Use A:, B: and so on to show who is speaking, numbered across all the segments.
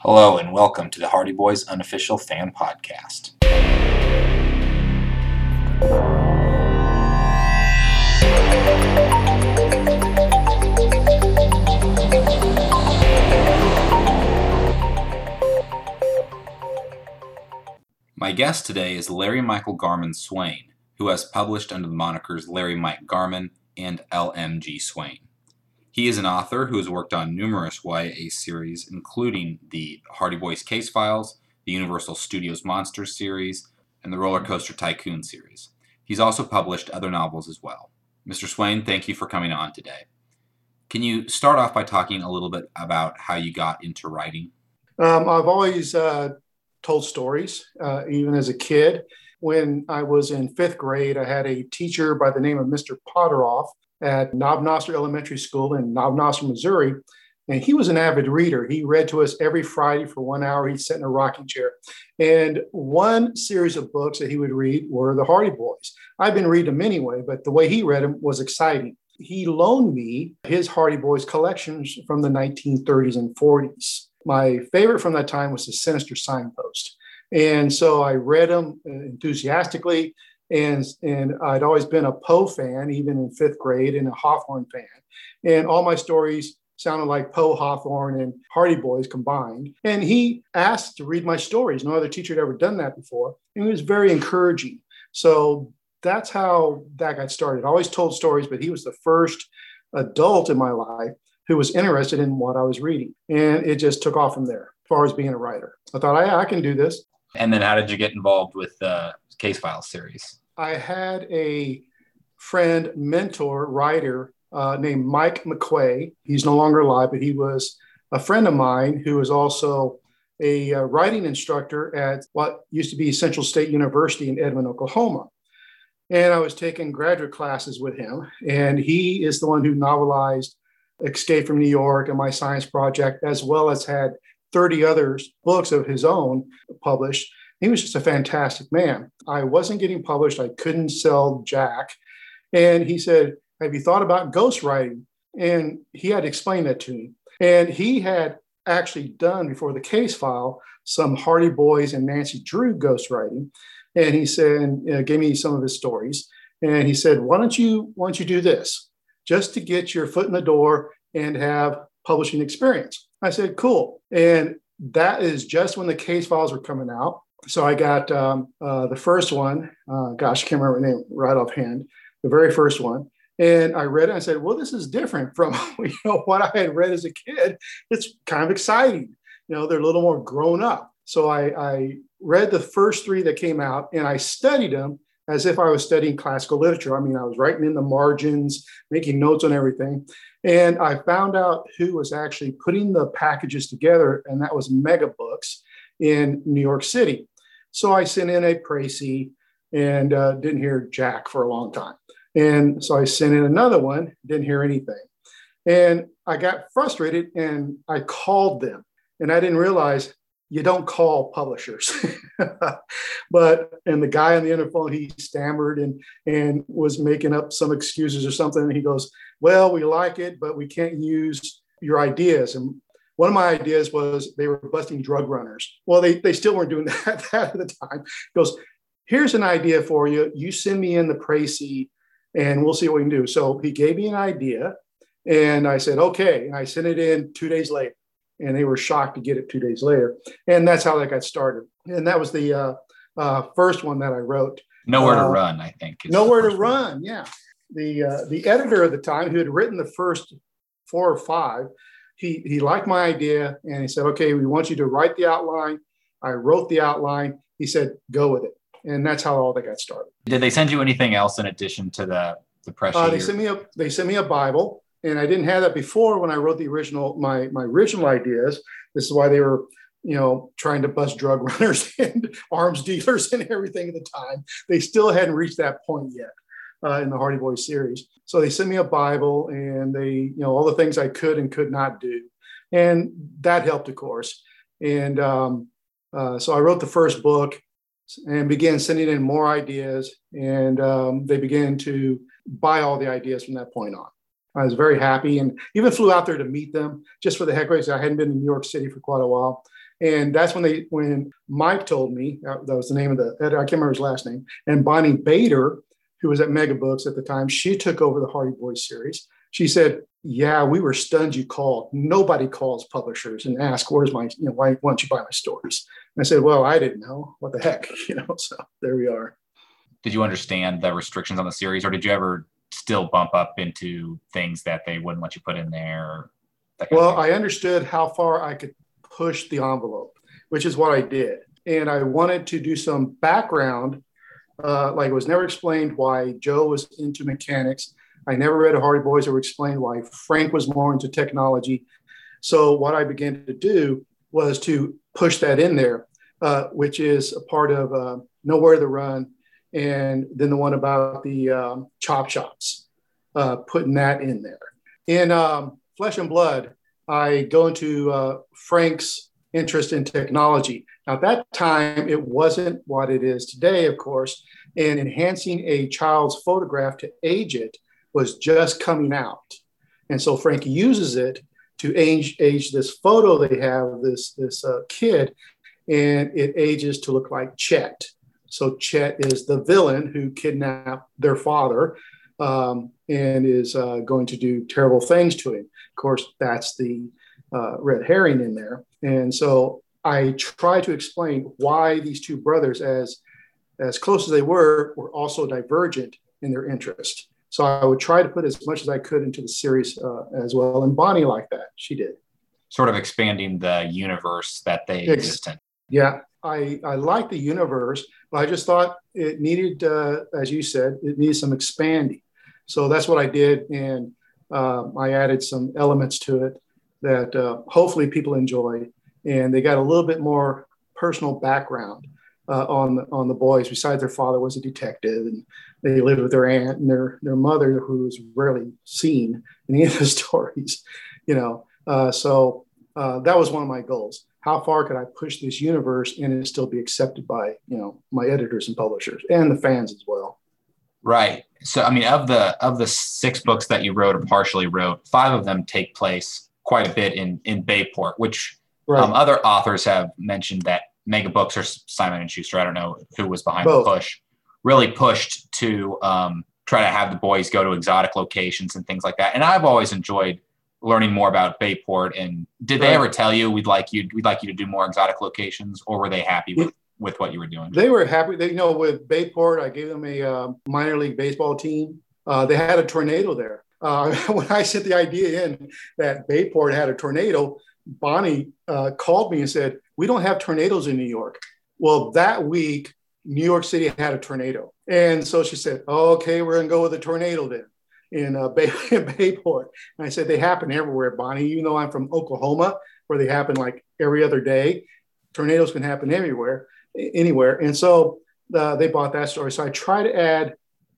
A: Hello, and welcome to the Hardy Boys unofficial fan podcast. My guest today is Larry Michael Garmon Swain, who has published under the monikers Larry Mike Garmon and LMG Swain. He is an author who has worked on numerous YA series, including the Hardy Boys Case Files, the Universal Studios Monsters series, and the Roller Coaster Tycoon series. He's also published other novels as well. Mr. Swain, thank you for coming on today. Can you start off by talking a little bit about how you got into writing?
B: Um, I've always uh, told stories, uh, even as a kid. When I was in fifth grade, I had a teacher by the name of Mr. Potteroff at Knob Noster Elementary School in Knob Noster, Missouri. And he was an avid reader. He read to us every Friday for one hour. He'd sit in a rocking chair. And one series of books that he would read were The Hardy Boys. I've been reading them anyway, but the way he read them was exciting. He loaned me his Hardy Boys collections from the 1930s and 40s. My favorite from that time was The Sinister Signpost. And so I read them uh, enthusiastically. And, and I'd always been a Poe fan, even in fifth grade, and a Hawthorne fan. And all my stories sounded like Poe, Hawthorne, and Hardy Boys combined. And he asked to read my stories. No other teacher had ever done that before. And it was very encouraging. So that's how that got started. I always told stories, but he was the first adult in my life who was interested in what I was reading. And it just took off from there as far as being a writer. I thought, I, I can do this.
A: And then how did you get involved with the Case Files series?
B: I had a friend, mentor, writer uh, named Mike McQuay. He's no longer alive, but he was a friend of mine who was also a uh, writing instructor at what used to be Central State University in Edmond, Oklahoma. And I was taking graduate classes with him, and he is the one who novelized Escape from New York and my science project, as well as had 30 other books of his own published. He was just a fantastic man. I wasn't getting published. I couldn't sell Jack. And he said, Have you thought about ghostwriting? And he had explained that to me. And he had actually done before the case file some Hardy Boys and Nancy Drew ghostwriting. And he said, you know, gave me some of his stories. And he said, Why don't you why don't you do this? Just to get your foot in the door and have publishing experience. I said, cool. And that is just when the case files were coming out. So I got um, uh, the first one. Uh, gosh, I can't remember the name right offhand. The very first one, and I read it. and I said, "Well, this is different from you know what I had read as a kid. It's kind of exciting. You know, they're a little more grown up." So I, I read the first three that came out, and I studied them as if I was studying classical literature. I mean, I was writing in the margins, making notes on everything. And I found out who was actually putting the packages together, and that was Mega Books in New York City. So I sent in a précis and uh, didn't hear Jack for a long time. And so I sent in another one, didn't hear anything. And I got frustrated and I called them. And I didn't realize you don't call publishers. but and the guy on the other phone, he stammered and and was making up some excuses or something. And he goes, Well, we like it, but we can't use your ideas. And one of my ideas was they were busting drug runners. Well, they, they still weren't doing that, that at the time. He goes, Here's an idea for you. You send me in the précis and we'll see what we can do. So he gave me an idea. And I said, okay. And I sent it in two days later and they were shocked to get it two days later. And that's how that got started. And that was the uh, uh, first one that I wrote.
A: Nowhere to uh, Run, I think.
B: Nowhere to Run, one. yeah. The uh, the editor at the time, who had written the first four or five, he he liked my idea and he said, "Okay, we want you to write the outline." I wrote the outline. He said, "Go with it," and that's how all that got started.
A: Did they send you anything else in addition to the the press?
B: Uh, they sent me a they sent me a Bible and I didn't have that before when I wrote the original my my original ideas. This is why they were you know trying to bust drug runners and arms dealers and everything at the time. They still hadn't reached that point yet uh, in the Hardy Boys series. So they sent me a Bible and they you know all the things I could and could not do, and that helped of course. And um, uh, so I wrote the first book and began sending in more ideas, and um, they began to buy all the ideas from that point on. I was very happy and even flew out there to meet them just for the heck of it. I hadn't been in New York City for quite a while. And that's when they when Mike told me uh, that was the name of the I can't remember his last name. And Bonnie Bader, who was at Mega Books at the time, she took over the Hardy Boys series. She said, "Yeah, we were stunned you called. Nobody calls publishers and asks, "Where's my you know why, why don't you buy my stories?" And I said, "Well, I didn't know. What the heck, you know." So there we are.
A: Did you understand the restrictions on the series, or did you ever still bump up into things that they wouldn't let you put in there?
B: Well, I understood how far I could push the envelope, which is what I did. And I wanted to do some background. Uh, like it was never explained why Joe was into mechanics. I never read Hardy Boys or explained why Frank was more into technology. So what I began to do was to push that in there, uh, which is a part of uh, Nowhere to Run, and then the one about the um, chop shops, uh, putting that in there. In um, Flesh and Blood, I go into uh, Frank's interest in technology. Now, at that time, it wasn't what it is today, of course, and enhancing a child's photograph to age it was just coming out. And so Frank uses it to age, age this photo they have this, this uh, kid, and it ages to look like Chet. So Chet is the villain who kidnapped their father um, and is uh, going to do terrible things to him. Of course, that's the uh, red herring in there. And so I try to explain why these two brothers, as as close as they were, were also divergent in their interest. So I would try to put as much as I could into the series uh, as well. And Bonnie like that; she did.
A: Sort of expanding the universe that they exist in.
B: Yeah, I I like the universe, but I just thought it needed, uh, as you said, it needed some expanding. So that's what I did, and um, I added some elements to it that uh, hopefully people enjoyed, and they got a little bit more personal background uh, on the, on the boys. Besides, their father was a detective, and they lived with their aunt and their their mother, who was rarely seen in any of the stories. You know, uh, so uh, that was one of my goals. How far could I push this universe and it still be accepted by you know my editors and publishers and the fans as well?
A: Right. So I mean, of the of the six books that you wrote or partially wrote, five of them take place quite a bit in in Bayport, which right. um, other authors have mentioned that Mega Books or Simon and Schuster, I don't know who was behind Both. the push, really pushed to um, try to have the boys go to exotic locations and things like that. And I've always enjoyed learning more about Bayport. And did right. they ever tell you we'd like you we'd like you to do more exotic locations, or were they happy with with what you were doing?
B: They were happy. They, you know, with Bayport, I gave them a uh, minor league baseball team. Uh, they had a tornado there. Uh, when I sent the idea in that Bayport had a tornado, Bonnie uh, called me and said, "We don't have tornadoes in New York." Well, that week, New York City had a tornado, and so she said, "Okay, we're gonna go with a tornado then." In, uh, Bay, in Bayport, and I said they happen everywhere, Bonnie. You know I'm from Oklahoma, where they happen like every other day. Tornadoes can happen everywhere anywhere. And so uh, they bought that story. So I try to add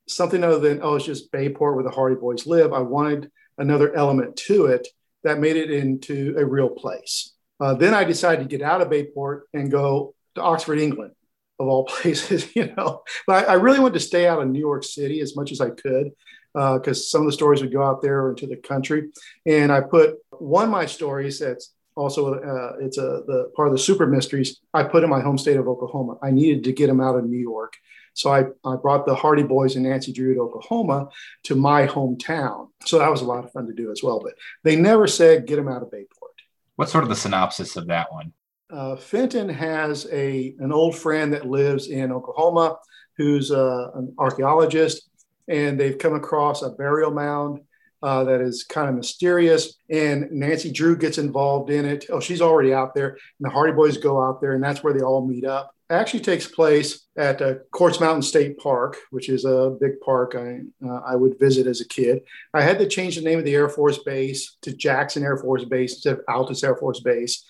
B: something other than, oh, it's just Bayport where the Hardy Boys live. I wanted another element to it that made it into a real place. Uh, then I decided to get out of Bayport and go to Oxford, England, of all places, you know. But I, I really wanted to stay out of New York City as much as I could because uh, some of the stories would go out there into the country. And I put one of my stories that's also uh, it's a the part of the super mysteries I put in my home state of Oklahoma. I needed to get them out of New York, so I, I brought the Hardy Boys and Nancy Drew to Oklahoma to my hometown. So that was a lot of fun to do as well. But they never said get them out of Bayport.
A: What's sort of the synopsis of that one?
B: Uh, Fenton has a an old friend that lives in Oklahoma, who's uh, an archaeologist, and they've come across a burial mound uh, that is kind of mysterious. And Nancy Drew gets involved in it. Oh, she's already out there. And the Hardy Boys go out there, and that's where they all meet up. Actually takes place at uh, Quartz Mountain State Park, which is a big park I, uh, I would visit as a kid. I had to change the name of the Air Force Base to Jackson Air Force Base instead of Altus Air Force Base.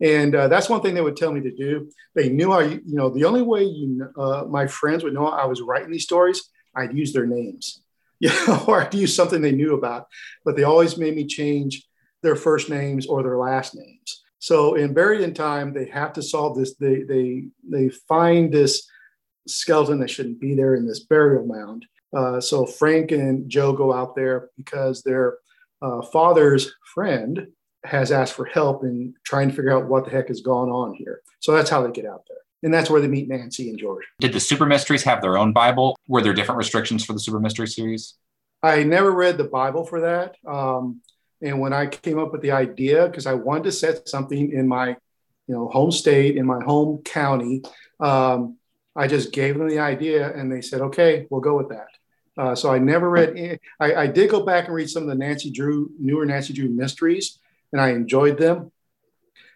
B: And uh, that's one thing they would tell me to do. They knew I, you know, the only way you, uh, my friends would know I was writing these stories, I'd use their names you know, or I'd use something they knew about, but they always made me change their first names or their last names. So in Buried in Time, they have to solve this. They they they find this skeleton that shouldn't be there in this burial mound. Uh, so Frank and Joe go out there because their uh, father's friend has asked for help in trying to figure out what the heck has gone on here. So that's how they get out there. And that's where they meet Nancy and George.
A: Did the Super Mysteries have their own Bible? Were there different restrictions for the Super Mystery series?
B: I never read the Bible for that. Um, and when I came up with the idea, because I wanted to set something in my, you know, home state, in my home county, um, I just gave them the idea, and they said, "Okay, we'll go with that." Uh, so I never read. I, I, did go back and read some of the Nancy Drew newer Nancy Drew mysteries, and I enjoyed them.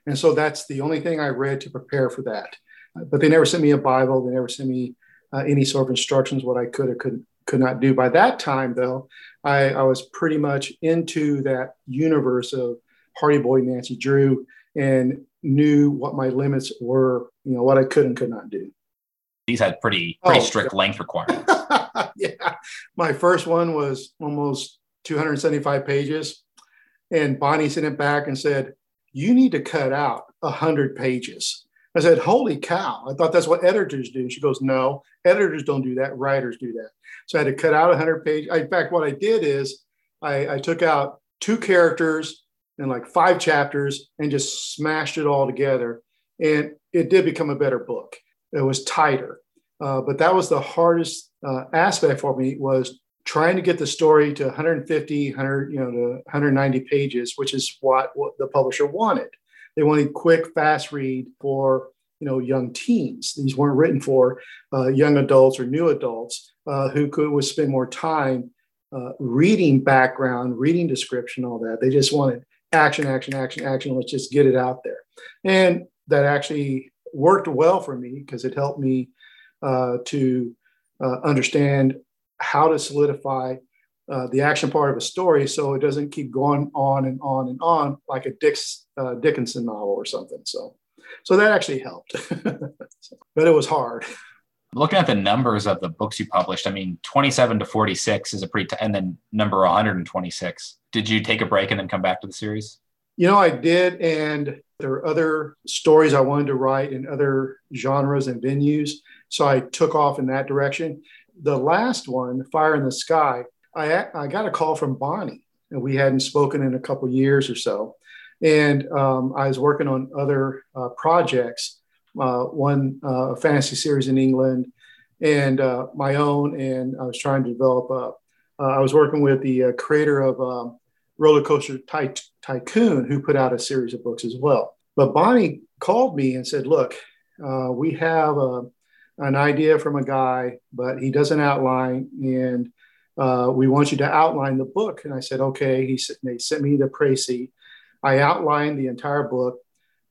B: And so that's the only thing I read to prepare for that. But they never sent me a Bible. They never sent me uh, any sort of instructions what I could or could could not do. By that time, though, I, I was pretty much into that universe of Hardy Boy Nancy Drew and knew what my limits were. You know what I could and could not do.
A: These had pretty pretty oh, strict yeah. length requirements.
B: yeah, my first one was almost 275 pages, and Bonnie sent it back and said, "You need to cut out 100 pages." I said, "Holy cow! I thought that's what editors do." She goes, "No, editors don't do that. Writers do that." So I had to cut out 100 pages. In fact, what I did is I, I took out two characters and like five chapters and just smashed it all together, and it did become a better book. It was tighter, uh, but that was the hardest uh, aspect for me was trying to get the story to 150 100 you know to 190 pages which is what, what the publisher wanted they wanted quick fast read for you know young teens. These weren't written for uh, young adults or new adults uh, who could would spend more time uh, reading background reading description all that. They just wanted action action action action. Let's just get it out there. And that actually worked well for me because it helped me uh, to uh, understand how to solidify uh, the action part of a story so it doesn't keep going on and on and on like a Dix, uh, Dickinson novel or something. So, so that actually helped, but it was hard.
A: Looking at the numbers of the books you published, I mean, 27 to 46 is a pretty, t- and then number 126. Did you take a break and then come back to the series?
B: You know, I did. And there were other stories I wanted to write in other genres and venues. So I took off in that direction. The last one, Fire in the Sky, I, I got a call from Bonnie, and we hadn't spoken in a couple years or so. And um, I was working on other uh, projects, uh, one uh, fantasy series in England and uh, my own. And I was trying to develop, uh, uh, I was working with the creator of um, Roller Coaster Ty- Tycoon, who put out a series of books as well. But Bonnie called me and said, Look, we have a an idea from a guy, but he doesn't outline. And uh, we want you to outline the book. And I said, okay. He said, they sent me the précis. I outlined the entire book,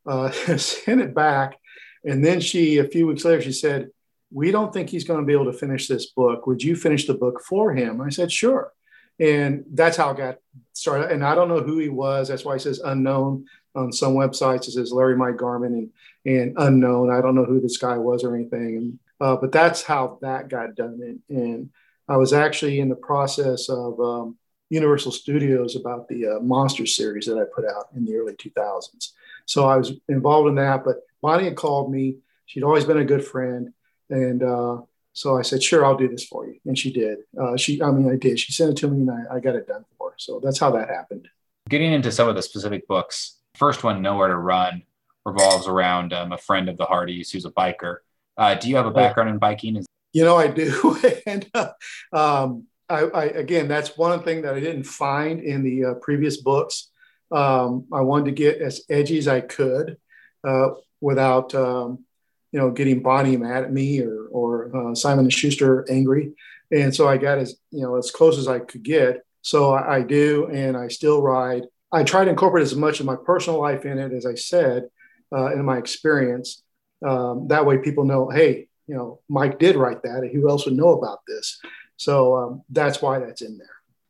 B: uh, sent it back. And then she, a few weeks later, she said, we don't think he's going to be able to finish this book. Would you finish the book for him? I said, sure. And that's how it got started. And I don't know who he was. That's why it says unknown on some websites. It says Larry Mike Garmon and, and unknown. I don't know who this guy was or anything. And, uh, but that's how that got done. And, and, I was actually in the process of um, Universal Studios about the uh, Monster series that I put out in the early 2000s. So I was involved in that. But Bonnie had called me. She'd always been a good friend. And uh, so I said, sure, I'll do this for you. And she did. Uh, she, I mean, I did. She sent it to me and I, I got it done for her. So that's how that happened.
A: Getting into some of the specific books, first one, Nowhere to Run, revolves around um, a friend of the Hardys who's a biker. Uh, do you have a background in biking? Is-
B: you know, I do. and uh, um, I, I, again, that's one thing that I didn't find in the uh, previous books. Um, I wanted to get as edgy as I could uh, without, um, you know, getting Bonnie mad at me or, or uh, Simon and Schuster angry. And so I got as, you know, as close as I could get. So I, I do, and I still ride. I try to incorporate as much of my personal life in it, as I said, uh, in my experience. Um, that way, people know, hey, you know, Mike did write that. and Who else would know about this? So um, that's why that's in there.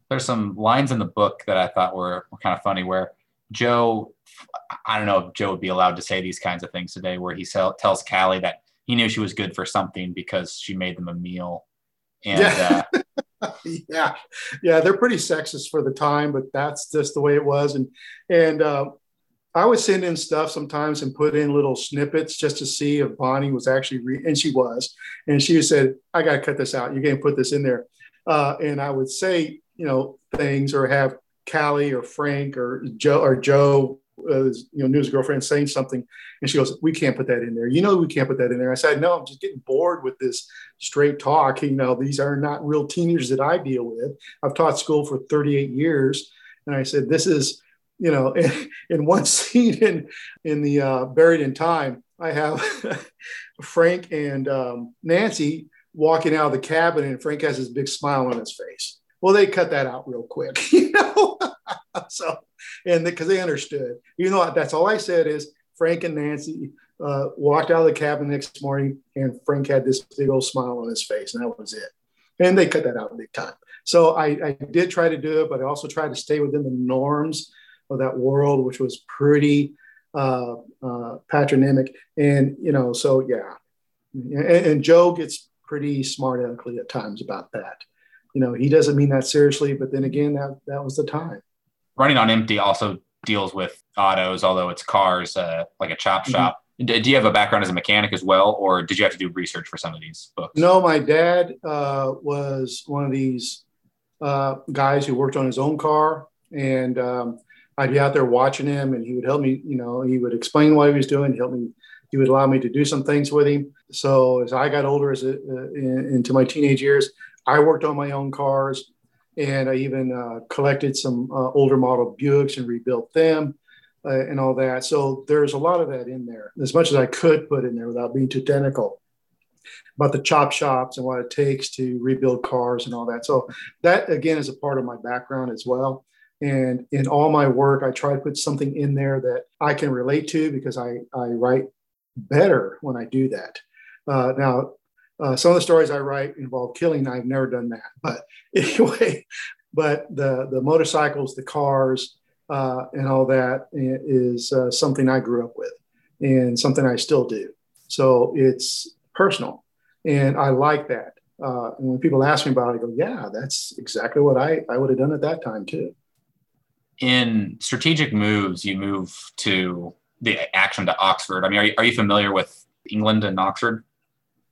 A: There's some lines in the book that I thought were, were kind of funny where Joe, I don't know if Joe would be allowed to say these kinds of things today, where he sell, tells Callie that he knew she was good for something because she made them a meal. And
B: yeah. Uh, yeah, yeah, they're pretty sexist for the time, but that's just the way it was. And and uh, I would send in stuff sometimes and put in little snippets just to see if Bonnie was actually, re- and she was. And she said, I got to cut this out. You can't put this in there. Uh, and I would say, you know, things or have Callie or Frank or Joe or Joe, uh, you know, news girlfriend saying something, and she goes, "We can't put that in there. You know, we can't put that in there." I said, "No, I'm just getting bored with this straight talk. You know, these are not real teenagers that I deal with. I've taught school for 38 years, and I said, this is." You know, in, in one scene in in the uh, Buried in Time, I have Frank and um, Nancy walking out of the cabin, and Frank has this big smile on his face. Well, they cut that out real quick, you know. so, and because they understood, you know, that's all I said is Frank and Nancy uh, walked out of the cabin the next morning, and Frank had this big old smile on his face, and that was it. And they cut that out big time. So I, I did try to do it, but I also tried to stay within the norms of that world, which was pretty uh, uh, patronymic. And you know, so yeah, and, and Joe gets pretty smart aleckly at times about that. You know, he doesn't mean that seriously, but then again, that that was the time.
A: Running on empty also deals with autos, although it's cars, uh, like a chop mm-hmm. shop. Do you have a background as a mechanic as well, or did you have to do research for some of these books?
B: No, my dad uh, was one of these uh, guys who worked on his own car, and um, I'd be out there watching him, and he would help me. You know, he would explain what he was doing, help me he would allow me to do some things with him. So as I got older, as a, uh, in, into my teenage years, I worked on my own cars, and I even uh, collected some uh, older model Buicks and rebuilt them. Uh, and all that. So there's a lot of that in there, as much as I could put in there without being too technical about the chop shops and what it takes to rebuild cars and all that. So that again is a part of my background as well. And in all my work, I try to put something in there that I can relate to because I, I write better when I do that. Uh, now, uh, some of the stories I write involve killing. I've never done that, but anyway, but the the motorcycles, the cars, uh, and all that is uh, something I grew up with, and something I still do. So it's personal, and I like that. Uh, and when people ask me about it, I go, "Yeah, that's exactly what I I would have done at that time too."
A: In strategic moves, you move to the action to Oxford. I mean, are you, are you familiar with England and Oxford?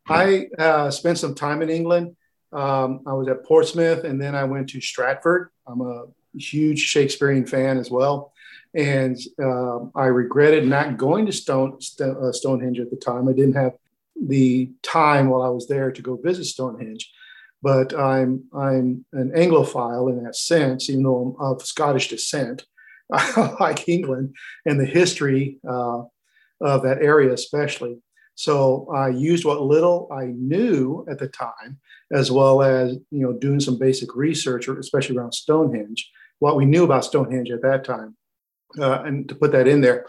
B: I uh, spent some time in England. Um, I was at Portsmouth and then I went to Stratford. I'm a huge Shakespearean fan as well. And uh, I regretted not going to Stone, uh, Stonehenge at the time. I didn't have the time while I was there to go visit Stonehenge. But I'm, I'm an Anglophile in that sense, even though I'm of Scottish descent. Like England and the history uh, of that area, especially. So I used what little I knew at the time, as well as you know doing some basic research, especially around Stonehenge, what we knew about Stonehenge at that time, uh, and to put that in there.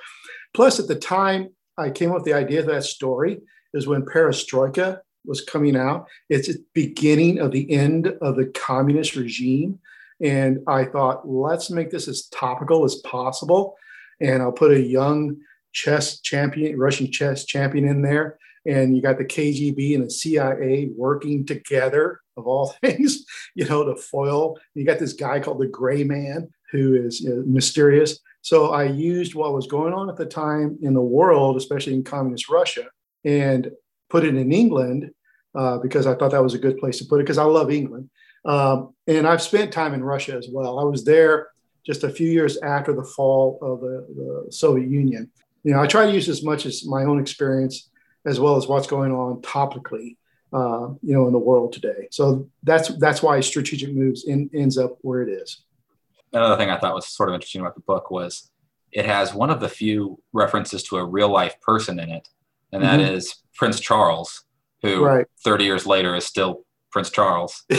B: Plus, at the time, I came up with the idea of that story is when Perestroika was coming out. It's the beginning of the end of the communist regime. And I thought, let's make this as topical as possible. And I'll put a young chess champion, Russian chess champion in there. And you got the KGB and the CIA working together, of all things, you know, to foil. You got this guy called the Gray Man who is you know, mysterious. So I used what was going on at the time in the world, especially in communist Russia, and put it in England uh, because I thought that was a good place to put it because I love England. Um, and I've spent time in Russia as well. I was there just a few years after the fall of the, the Soviet Union. You know, I try to use as much as my own experience as well as what's going on topically, uh, you know, in the world today. So that's that's why strategic moves in, ends up where it is.
A: Another thing I thought was sort of interesting about the book was it has one of the few references to a real life person in it, and that mm-hmm. is Prince Charles, who right. 30 years later is still Prince Charles.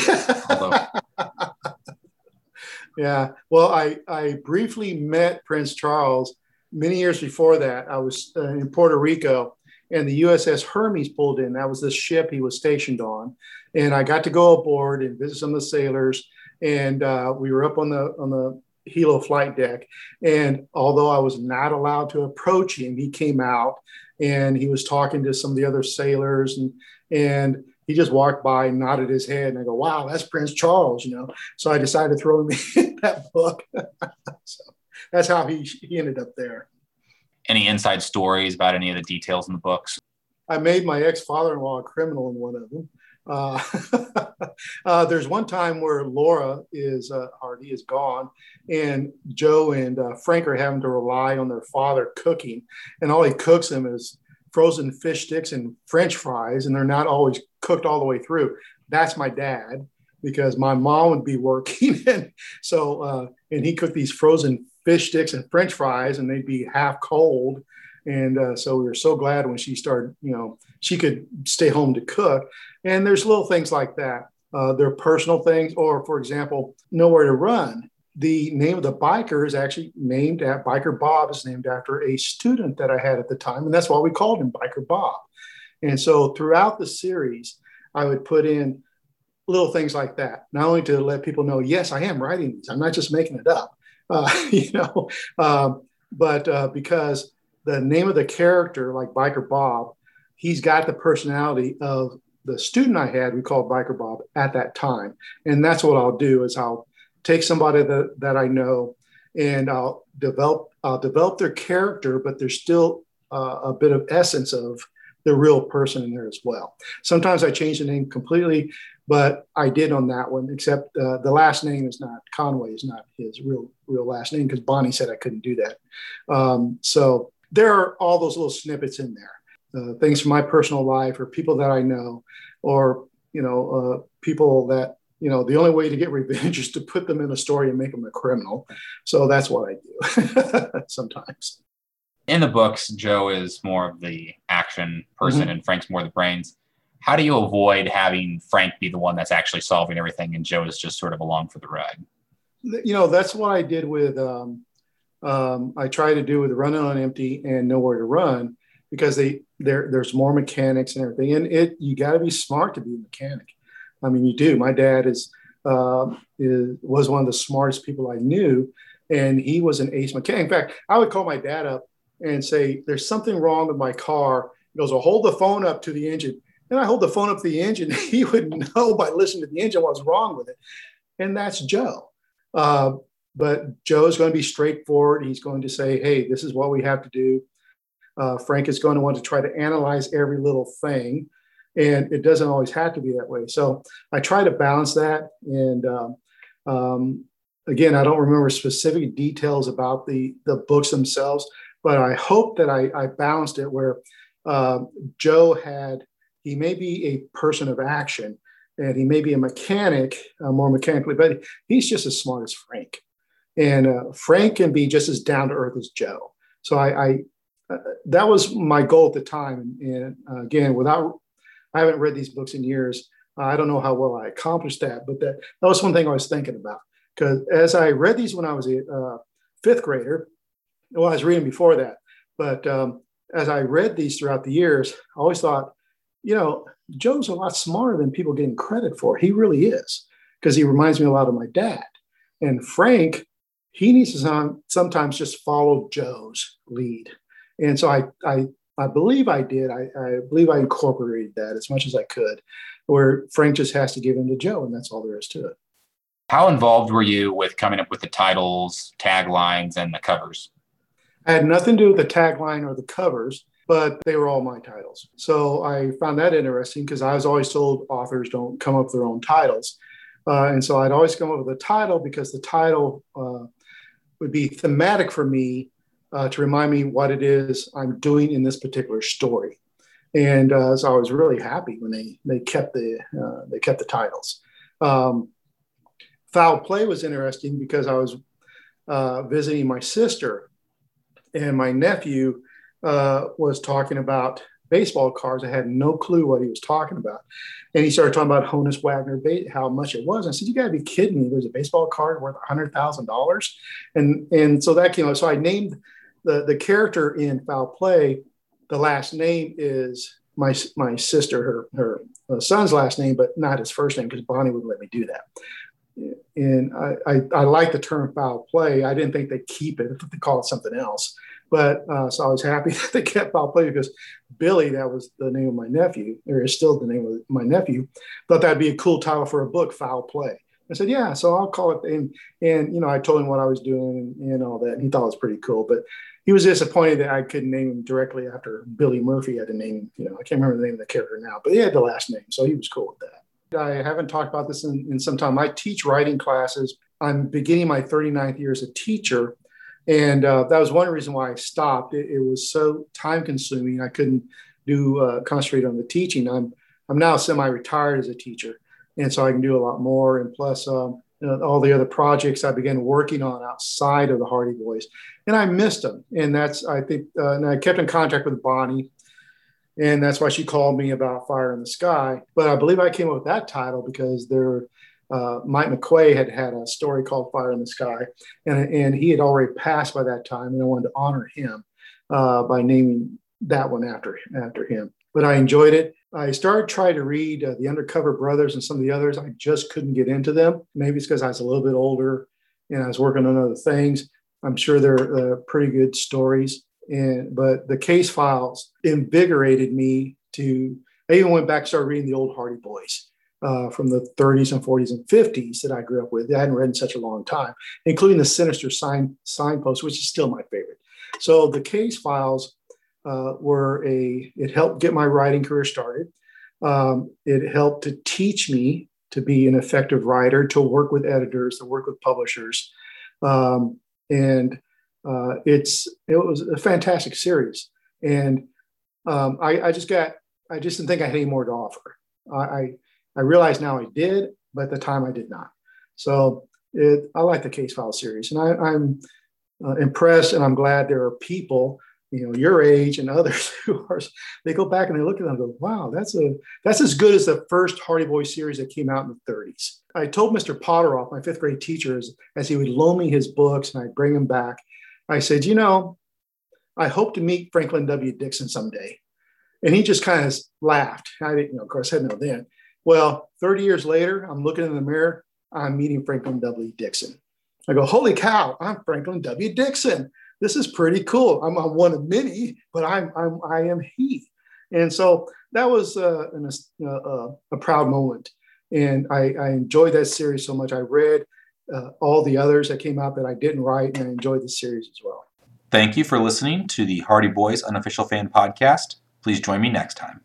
B: yeah. Well, I, I briefly met Prince Charles many years before that. I was uh, in Puerto Rico and the USS Hermes pulled in. That was the ship he was stationed on. And I got to go aboard and visit some of the sailors. And uh, we were up on the, on the helo flight deck. And although I was not allowed to approach him, he came out and he was talking to some of the other sailors and, and he just walked by, and nodded his head, and I go, "Wow, that's Prince Charles," you know. So I decided to throw him in that book. so that's how he he ended up there.
A: Any inside stories about any of the details in the books?
B: I made my ex father-in-law a criminal in one of them. Uh, uh, there's one time where Laura is uh, Hardy is gone, and Joe and uh, Frank are having to rely on their father cooking, and all he cooks them is frozen fish sticks and French fries, and they're not always cooked all the way through. That's my dad because my mom would be working, and so uh, and he cooked these frozen fish sticks and French fries, and they'd be half cold and uh, so we were so glad when she started, you know, she could stay home to cook. And there's little things like that. Uh, they're personal things, or for example, nowhere to run. The name of the biker is actually named at Biker Bob is named after a student that I had at the time, and that's why we called him Biker Bob. And so throughout the series, I would put in little things like that, not only to let people know, yes, I am writing these. I'm not just making it up, uh, you know, um, but uh, because the name of the character, like Biker Bob, he's got the personality of the student I had, we called Biker Bob at that time. And that's what I'll do is I'll take somebody that, that I know and I'll develop I'll develop their character, but there's still uh, a bit of essence of the real person in there as well. Sometimes I change the name completely, but I did on that one. Except uh, the last name is not Conway is not his real real last name because Bonnie said I couldn't do that. Um, so there are all those little snippets in there. Uh, things from my personal life or people that I know, or you know, uh, people that you know. The only way to get revenge is to put them in a story and make them a criminal. So that's what I do sometimes.
A: In the books, Joe is more of the action person, mm-hmm. and Frank's more the brains. How do you avoid having Frank be the one that's actually solving everything, and Joe is just sort of along for the ride?
B: You know, that's what I did with um, um, I try to do with running on empty and nowhere to run because they there there's more mechanics and everything. And it you got to be smart to be a mechanic. I mean, you do. My dad is, uh, is was one of the smartest people I knew, and he was an ace mechanic. In fact, I would call my dad up and say, "There's something wrong with my car." He goes, "Well, hold the phone up to the engine." And I hold the phone up to the engine. He would know by listening to the engine what's wrong with it, and that's Joe. Uh, but Joe's going to be straightforward. He's going to say, hey, this is what we have to do. Uh, Frank is going to want to try to analyze every little thing. And it doesn't always have to be that way. So I try to balance that. And um, um, again, I don't remember specific details about the, the books themselves, but I hope that I, I balanced it where uh, Joe had, he may be a person of action and he may be a mechanic, uh, more mechanically, but he's just as smart as Frank. And uh, Frank can be just as down to earth as Joe. So I, I that was my goal at the time. And, and uh, again, without I haven't read these books in years. I don't know how well I accomplished that, but that, that was one thing I was thinking about. Because as I read these when I was a uh, fifth grader, well, I was reading before that, but um, as I read these throughout the years, I always thought, you know, Joe's a lot smarter than people getting credit for. He really is, because he reminds me a lot of my dad. And Frank he needs to sometimes just follow Joe's lead. And so I, I, I believe I did. I, I believe I incorporated that as much as I could, where Frank just has to give in to Joe, and that's all there is to it.
A: How involved were you with coming up with the titles, taglines, and the covers?
B: I had nothing to do with the tagline or the covers, but they were all my titles. So I found that interesting because I was always told authors don't come up with their own titles. Uh, and so I'd always come up with a title because the title uh, would be thematic for me uh, to remind me what it is I'm doing in this particular story. And uh, so I was really happy when they they kept the uh, they kept the titles. Um, Foul play was interesting because I was uh, visiting my sister, and my nephew uh, was talking about baseball cards. I had no clue what he was talking about. And he started talking about Honus Wagner, how much it was. I said, "You got to be kidding me! There's a baseball card worth hundred thousand dollars." And and so that came. Up. So I named the the character in Foul Play. The last name is my my sister, her her uh, son's last name, but not his first name because Bonnie wouldn't let me do that. And I, I, I like the term foul play. I didn't think they'd keep it. They call it something else. But uh, so I was happy that they kept foul play because Billy, that was the name of my nephew, or is still the name of my nephew, thought that'd be a cool title for a book, Foul Play. I said, yeah, so I'll call it. And, and, you know, I told him what I was doing and, and all that. And he thought it was pretty cool. But he was disappointed that I couldn't name him directly after Billy Murphy had to name. You know, I can't remember the name of the character now, but he had the last name. So he was cool with that. I haven't talked about this in, in some time. I teach writing classes. I'm beginning my 39th year as a teacher. And uh, that was one reason why I stopped. It, it was so time consuming. I couldn't do uh, concentrate on the teaching. I'm I'm now semi-retired as a teacher, and so I can do a lot more. And plus, um, know, all the other projects I began working on outside of the Hardy Boys, and I missed them. And that's I think, uh, and I kept in contact with Bonnie, and that's why she called me about Fire in the Sky. But I believe I came up with that title because there. Uh, Mike McQuay had had a story called Fire in the Sky, and, and he had already passed by that time, and I wanted to honor him uh, by naming that one after after him. But I enjoyed it. I started trying to read uh, the Undercover Brothers and some of the others. I just couldn't get into them. Maybe it's because I was a little bit older and I was working on other things. I'm sure they're uh, pretty good stories. And but the case files invigorated me to. I even went back and started reading the old Hardy Boys. Uh, from the 30s and 40s and 50s that I grew up with. I hadn't read in such a long time, including the Sinister Sign Signpost, which is still my favorite. So the case files uh, were a, it helped get my writing career started. Um, it helped to teach me to be an effective writer, to work with editors, to work with publishers. Um, and uh, it's, it was a fantastic series. And um, I, I, just got, I just didn't think I had any more to offer. I, I, realize now I did, but at the time I did not. So it, I like the case file series and I, am uh, impressed and I'm glad there are people you know your age and others who are they go back and they look at them and go wow that's a that's as good as the first hardy boy series that came out in the 30s i told mr potteroff my fifth grade teacher as, as he would loan me his books and i'd bring them back. I said you know i hope to meet franklin w. Dixon someday. And he just kind of laughed. I didn't you know of course i didn't know then. Well 30 years later i'm looking in the mirror i'm meeting franklin w. Dixon. I go holy cow i'm franklin w. Dixon this is pretty cool. I'm, one of many, but I'm, I'm I am he. And so that was uh, an, uh, uh, a proud moment. And I, I, enjoyed that series so much. I read uh, all the others that came out that I didn't write, and I enjoyed the series as well.
A: Thank you for listening to the Hardy Boys Unofficial Fan Podcast. Please join me next time.